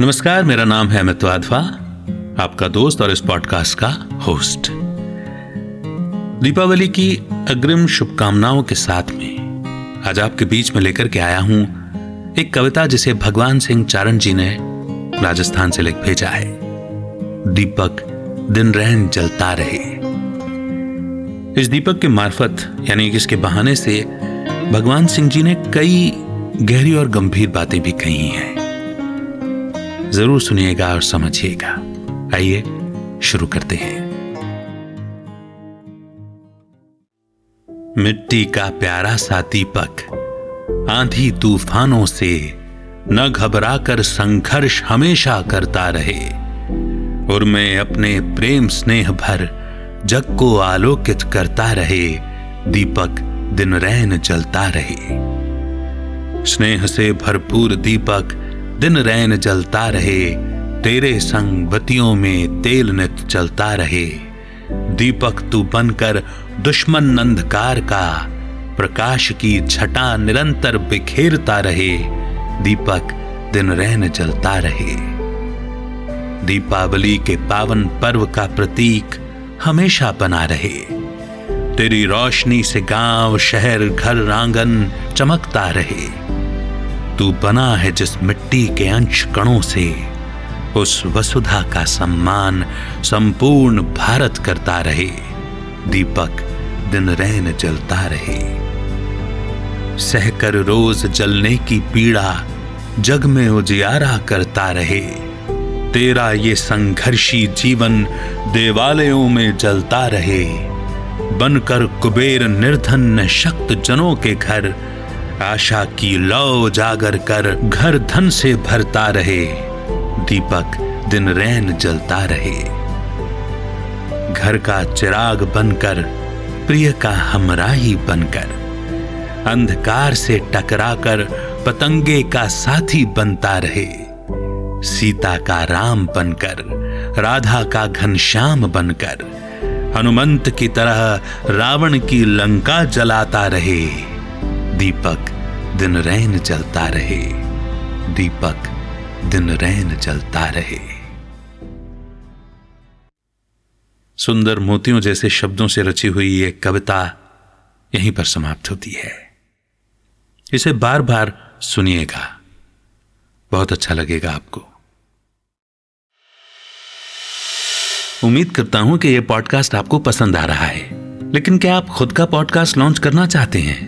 नमस्कार, मेरा नाम है अमित वाधवा, आपका दोस्त और इस पॉडकास्ट का होस्ट दीपावली की अग्रिम शुभकामनाओं के साथ में आज आपके बीच में लेकर के आया हूँ एक कविता जिसे भगवान सिंह चारण जी ने राजस्थान से लिख भेजा है। दीपक, दिन रहन जलता रहे। इस दीपक के मार्फत, यानी कि इसके बहाने से, भगवान सिंह जी ने कई गहरी और गंभीर बातें भी कही हैं। ज़रूर सुनिएगा और समझिएगा। आइए, शुरू करते हैं। मिट्टी का प्यारा सा दीपक, आंधी तूफानों से न घबरा कर संघर्ष हमेशा करता रहे। और मैं अपने प्रेम स्नेह भर जग को आलोकित करता रहे, दीपक दिन रैन जलता रहे। स्नेह से भरपूर दीपक दिन रैन जलता रहे, तेरे संग बतियों में तेल नित चलता रहे। दीपक, तू बनकर दुश्मन अंधकार का, प्रकाश की छटा निरंतर बिखेरता रहे। दीपक, दिन रैन जलता रहे। दीपावली के पावन पर्व का प्रतीक हमेशा बना रहे। तेरी रोशनी से गाँव, शहर, घर, आँगन चमकता रहे। तू बना है जिस मिट्टी के अंश कणों से, उस वसुधा का सम्मान संपूर्ण भारत करता रहे, दीपक दिन रैन जलता रहे। सहकर रोज जलने की पीड़ा जग में उजियारा करता रहे, तेरा ये संघर्षी जीवन देवालयों में जलता रहे। बनकर कुबेर निर्धन शक्त जनों के घर आशा की लौ जागर कर घर धन से भरता रहे। दीपक दिन रैन जलता रहे। घर का चिराग बनकर, प्रिय का हमराही बनकर, अंधकार से टकराकर पतंगे का साथी बनता रहे। सीता का राम बनकर, राधा का घनश्याम बनकर, हनुमंत की तरह रावण की लंका जलाता रहे। दीपक दिन रैन जलता रहे। दीपक दिन रैन जलता रहे। सुंदर मोतियों जैसे शब्दों से रची हुई ये कविता यहीं पर समाप्त होती है। इसे बार बार सुनिएगा। बहुत अच्छा लगेगा आपको। उम्मीद करता हूँ कि यह पॉडकास्ट आपको पसंद आ रहा है। लेकिन क्या आप खुद का पॉडकास्ट लॉन्च करना चाहते हैं?